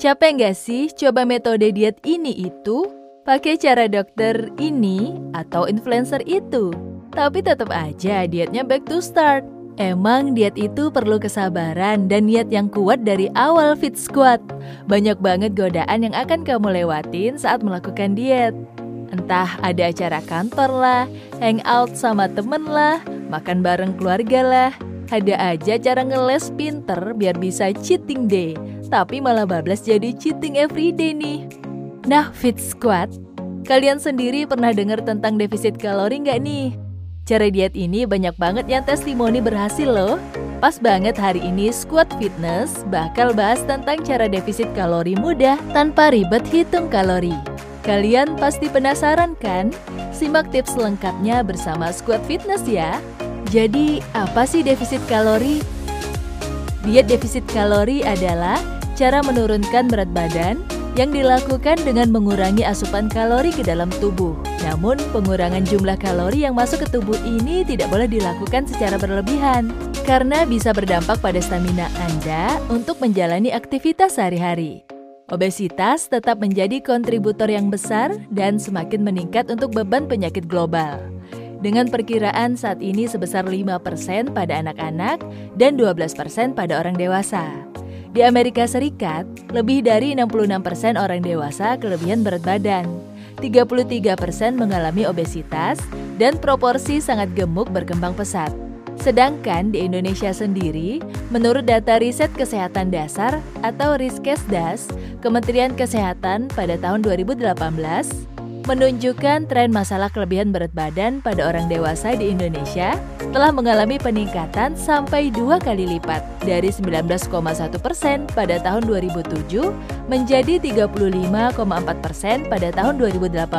Capek nggak sih coba metode diet ini itu? Pakai cara dokter ini atau influencer itu? Tapi tetap aja dietnya back to start. Emang diet itu perlu kesabaran dan niat yang kuat dari awal fit squad. Banyak banget godaan yang akan kamu lewatin saat melakukan diet. Entah ada acara kantor lah, hangout sama temen lah, makan bareng keluarga lah. Ada aja cara ngeles pinter biar bisa cheating day tapi malah bablas jadi cheating everyday nih. Nah, Fit Squad, kalian sendiri pernah dengar tentang defisit kalori nggak nih? Cara diet ini banyak banget yang testimoni berhasil loh. Pas banget hari ini Squad Fitness bakal bahas tentang cara defisit kalori mudah tanpa ribet hitung kalori. Kalian pasti penasaran kan? Simak tips lengkapnya bersama Squad Fitness ya. Jadi, apa sih defisit kalori? Diet defisit kalori adalah cara menurunkan berat badan yang dilakukan dengan mengurangi asupan kalori ke dalam tubuh. Namun, pengurangan jumlah kalori yang masuk ke tubuh ini tidak boleh dilakukan secara berlebihan karena bisa berdampak pada stamina Anda untuk menjalani aktivitas sehari-hari. Obesitas tetap menjadi kontributor yang besar dan semakin meningkat untuk beban penyakit global. Dengan perkiraan saat ini sebesar 5% pada anak-anak dan 12% pada orang dewasa. Di Amerika Serikat, lebih dari 66% orang dewasa kelebihan berat badan. 33% mengalami obesitas dan proporsi sangat gemuk berkembang pesat. Sedangkan di Indonesia sendiri, menurut data riset kesehatan dasar atau Riskesdas, Kementerian Kesehatan pada tahun 2018, menunjukkan tren masalah kelebihan berat badan pada orang dewasa di Indonesia telah mengalami peningkatan sampai dua kali lipat dari 19,1 persen pada tahun 2007 menjadi 35,4 persen pada tahun 2018.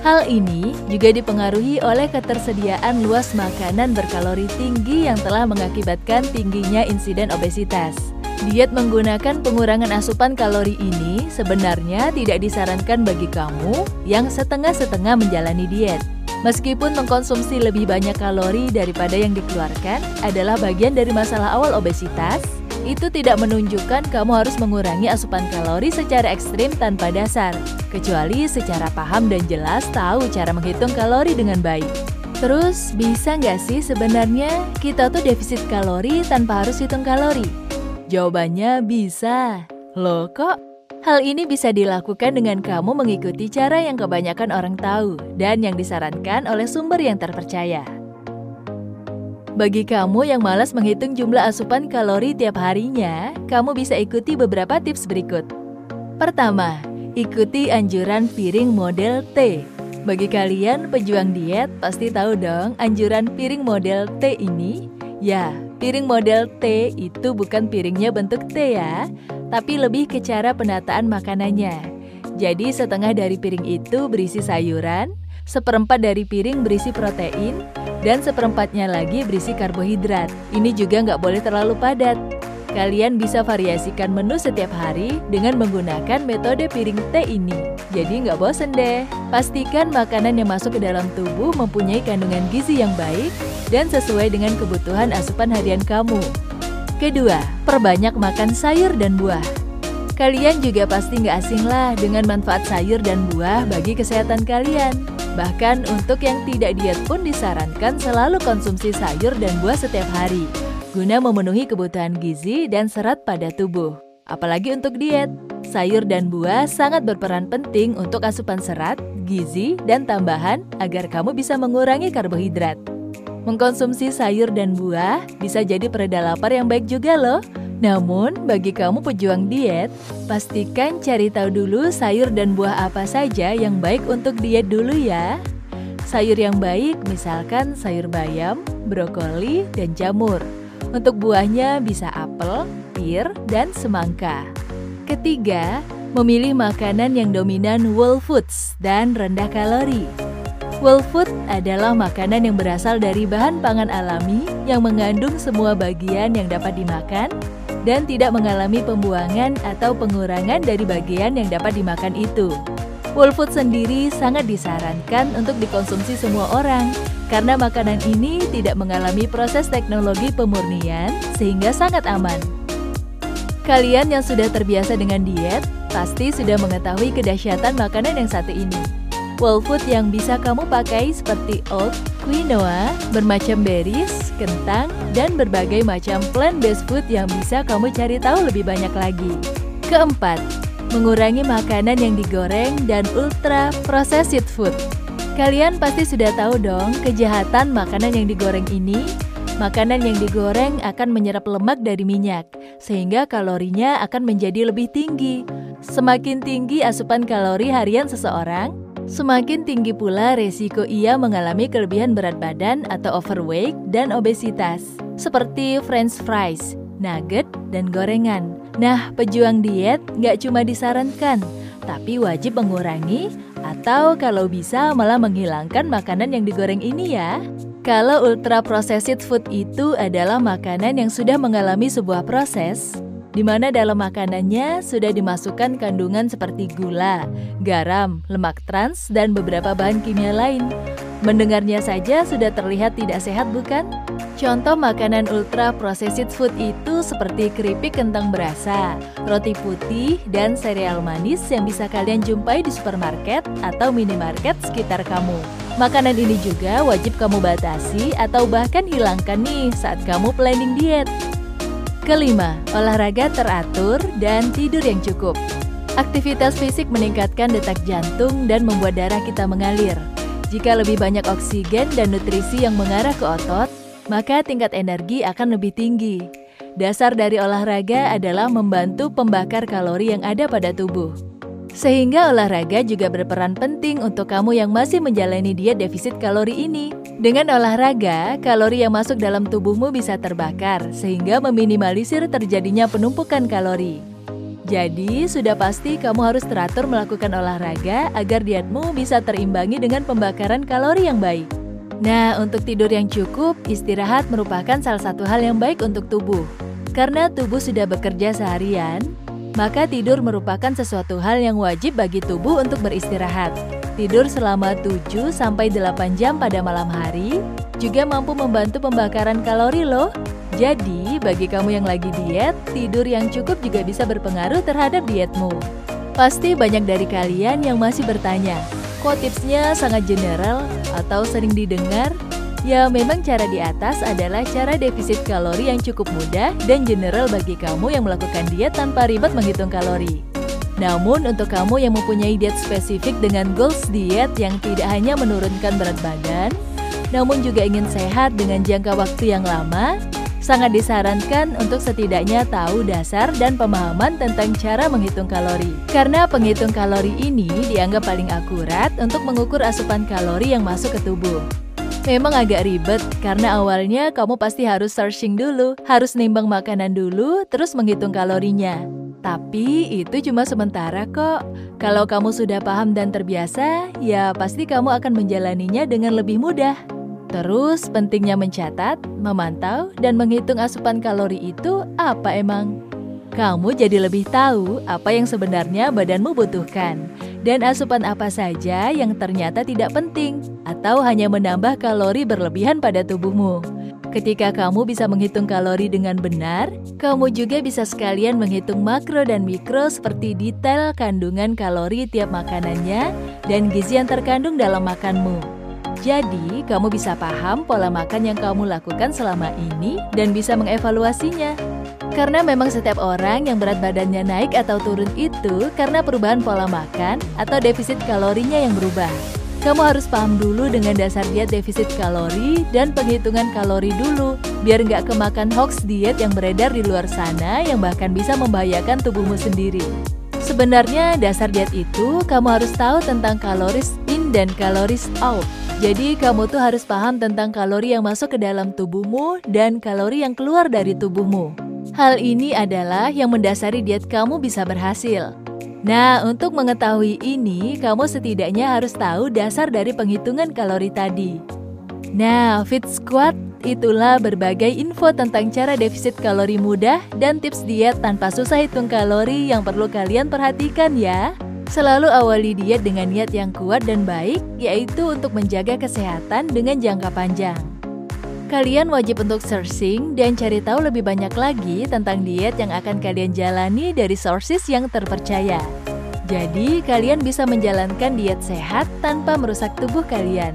Hal ini juga dipengaruhi oleh ketersediaan luas makanan berkalori tinggi yang telah mengakibatkan tingginya insiden obesitas. Diet menggunakan pengurangan asupan kalori ini sebenarnya tidak disarankan bagi kamu yang setengah-setengah menjalani diet. Meskipun mengkonsumsi lebih banyak kalori daripada yang dikeluarkan adalah bagian dari masalah awal obesitas, itu tidak menunjukkan kamu harus mengurangi asupan kalori secara ekstrim tanpa dasar, kecuali secara paham dan jelas tahu cara menghitung kalori dengan baik. Terus, bisa nggak sih sebenarnya kita tuh defisit kalori tanpa harus hitung kalori? Jawabannya bisa. Loh kok? Hal ini bisa dilakukan dengan kamu mengikuti cara yang kebanyakan orang tahu dan yang disarankan oleh sumber yang terpercaya. Bagi kamu yang malas menghitung jumlah asupan kalori tiap harinya, kamu bisa ikuti beberapa tips berikut. Pertama, ikuti anjuran piring model T. Bagi kalian pejuang diet, pasti tahu dong anjuran piring model T ini. Ya, Piring model T itu bukan piringnya bentuk T ya, tapi lebih ke cara penataan makanannya. Jadi setengah dari piring itu berisi sayuran, seperempat dari piring berisi protein, dan seperempatnya lagi berisi karbohidrat. Ini juga nggak boleh terlalu padat. Kalian bisa variasikan menu setiap hari dengan menggunakan metode piring T ini. Jadi nggak bosen deh. Pastikan makanan yang masuk ke dalam tubuh mempunyai kandungan gizi yang baik dan sesuai dengan kebutuhan asupan harian kamu. Kedua, perbanyak makan sayur dan buah. Kalian juga pasti nggak asing lah dengan manfaat sayur dan buah bagi kesehatan kalian. Bahkan untuk yang tidak diet pun disarankan selalu konsumsi sayur dan buah setiap hari, guna memenuhi kebutuhan gizi dan serat pada tubuh. Apalagi untuk diet, sayur dan buah sangat berperan penting untuk asupan serat, gizi, dan tambahan agar kamu bisa mengurangi karbohidrat. Mengkonsumsi sayur dan buah bisa jadi pereda lapar yang baik juga loh. Namun, bagi kamu pejuang diet, pastikan cari tahu dulu sayur dan buah apa saja yang baik untuk diet dulu ya. Sayur yang baik misalkan sayur bayam, brokoli, dan jamur. Untuk buahnya bisa apel, pir, dan semangka. Ketiga, memilih makanan yang dominan whole foods dan rendah kalori. Whole food adalah makanan yang berasal dari bahan pangan alami yang mengandung semua bagian yang dapat dimakan dan tidak mengalami pembuangan atau pengurangan dari bagian yang dapat dimakan itu. Whole food sendiri sangat disarankan untuk dikonsumsi semua orang karena makanan ini tidak mengalami proses teknologi pemurnian sehingga sangat aman. Kalian yang sudah terbiasa dengan diet, pasti sudah mengetahui kedahsyatan makanan yang satu ini. Whole food yang bisa kamu pakai seperti oat, quinoa, bermacam berries, kentang, dan berbagai macam plant-based food yang bisa kamu cari tahu lebih banyak lagi. Keempat, mengurangi makanan yang digoreng dan ultra processed food. Kalian pasti sudah tahu dong kejahatan makanan yang digoreng ini Makanan yang digoreng akan menyerap lemak dari minyak, sehingga kalorinya akan menjadi lebih tinggi. Semakin tinggi asupan kalori harian seseorang, semakin tinggi pula resiko ia mengalami kelebihan berat badan atau overweight dan obesitas, seperti french fries, nugget, dan gorengan. Nah, pejuang diet nggak cuma disarankan, tapi wajib mengurangi atau kalau bisa malah menghilangkan makanan yang digoreng ini ya. Kalau ultra processed food itu adalah makanan yang sudah mengalami sebuah proses, di mana dalam makanannya sudah dimasukkan kandungan seperti gula, garam, lemak trans, dan beberapa bahan kimia lain. Mendengarnya saja sudah terlihat tidak sehat bukan? Contoh makanan ultra processed food itu seperti keripik kentang berasa, roti putih, dan sereal manis yang bisa kalian jumpai di supermarket atau minimarket sekitar kamu. Makanan ini juga wajib kamu batasi atau bahkan hilangkan nih saat kamu planning diet. Kelima, olahraga teratur dan tidur yang cukup. Aktivitas fisik meningkatkan detak jantung dan membuat darah kita mengalir. Jika lebih banyak oksigen dan nutrisi yang mengarah ke otot, maka tingkat energi akan lebih tinggi. Dasar dari olahraga adalah membantu pembakar kalori yang ada pada tubuh. Sehingga olahraga juga berperan penting untuk kamu yang masih menjalani diet defisit kalori ini. Dengan olahraga, kalori yang masuk dalam tubuhmu bisa terbakar, sehingga meminimalisir terjadinya penumpukan kalori. Jadi, sudah pasti kamu harus teratur melakukan olahraga agar dietmu bisa terimbangi dengan pembakaran kalori yang baik. Nah, untuk tidur yang cukup, istirahat merupakan salah satu hal yang baik untuk tubuh. Karena tubuh sudah bekerja seharian, maka tidur merupakan sesuatu hal yang wajib bagi tubuh untuk beristirahat. Tidur selama 7-8 jam pada malam hari juga mampu membantu pembakaran kalori loh. Jadi, bagi kamu yang lagi diet, tidur yang cukup juga bisa berpengaruh terhadap dietmu. Pasti banyak dari kalian yang masih bertanya, kok tipsnya sangat general atau sering didengar Ya, memang cara di atas adalah cara defisit kalori yang cukup mudah dan general bagi kamu yang melakukan diet tanpa ribet menghitung kalori. Namun untuk kamu yang mempunyai diet spesifik dengan goals diet yang tidak hanya menurunkan berat badan, namun juga ingin sehat dengan jangka waktu yang lama, sangat disarankan untuk setidaknya tahu dasar dan pemahaman tentang cara menghitung kalori. Karena penghitung kalori ini dianggap paling akurat untuk mengukur asupan kalori yang masuk ke tubuh. Memang agak ribet karena awalnya kamu pasti harus searching dulu, harus nimbang makanan dulu, terus menghitung kalorinya. Tapi itu cuma sementara kok. Kalau kamu sudah paham dan terbiasa, ya pasti kamu akan menjalaninya dengan lebih mudah. Terus pentingnya mencatat, memantau, dan menghitung asupan kalori itu apa emang? Kamu jadi lebih tahu apa yang sebenarnya badanmu butuhkan dan asupan apa saja yang ternyata tidak penting atau hanya menambah kalori berlebihan pada tubuhmu. Ketika kamu bisa menghitung kalori dengan benar, kamu juga bisa sekalian menghitung makro dan mikro seperti detail kandungan kalori tiap makanannya dan gizi yang terkandung dalam makanmu. Jadi, kamu bisa paham pola makan yang kamu lakukan selama ini dan bisa mengevaluasinya. Karena memang setiap orang yang berat badannya naik atau turun itu karena perubahan pola makan atau defisit kalorinya yang berubah. Kamu harus paham dulu dengan dasar diet defisit kalori dan penghitungan kalori dulu, biar nggak kemakan hoax diet yang beredar di luar sana yang bahkan bisa membahayakan tubuhmu sendiri. Sebenarnya dasar diet itu kamu harus tahu tentang kaloris in dan kaloris out. Jadi kamu tuh harus paham tentang kalori yang masuk ke dalam tubuhmu dan kalori yang keluar dari tubuhmu. Hal ini adalah yang mendasari diet kamu bisa berhasil. Nah, untuk mengetahui ini, kamu setidaknya harus tahu dasar dari penghitungan kalori tadi. Nah, Fit Squad itulah berbagai info tentang cara defisit kalori mudah dan tips diet tanpa susah hitung kalori yang perlu kalian perhatikan ya. Selalu awali diet dengan niat yang kuat dan baik, yaitu untuk menjaga kesehatan dengan jangka panjang. Kalian wajib untuk searching dan cari tahu lebih banyak lagi tentang diet yang akan kalian jalani dari sources yang terpercaya. Jadi, kalian bisa menjalankan diet sehat tanpa merusak tubuh kalian.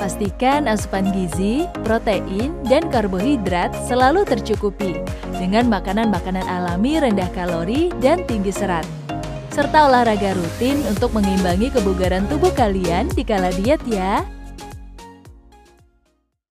Pastikan asupan gizi, protein, dan karbohidrat selalu tercukupi dengan makanan-makanan alami rendah kalori dan tinggi serat. Serta olahraga rutin untuk mengimbangi kebugaran tubuh kalian di kala diet ya.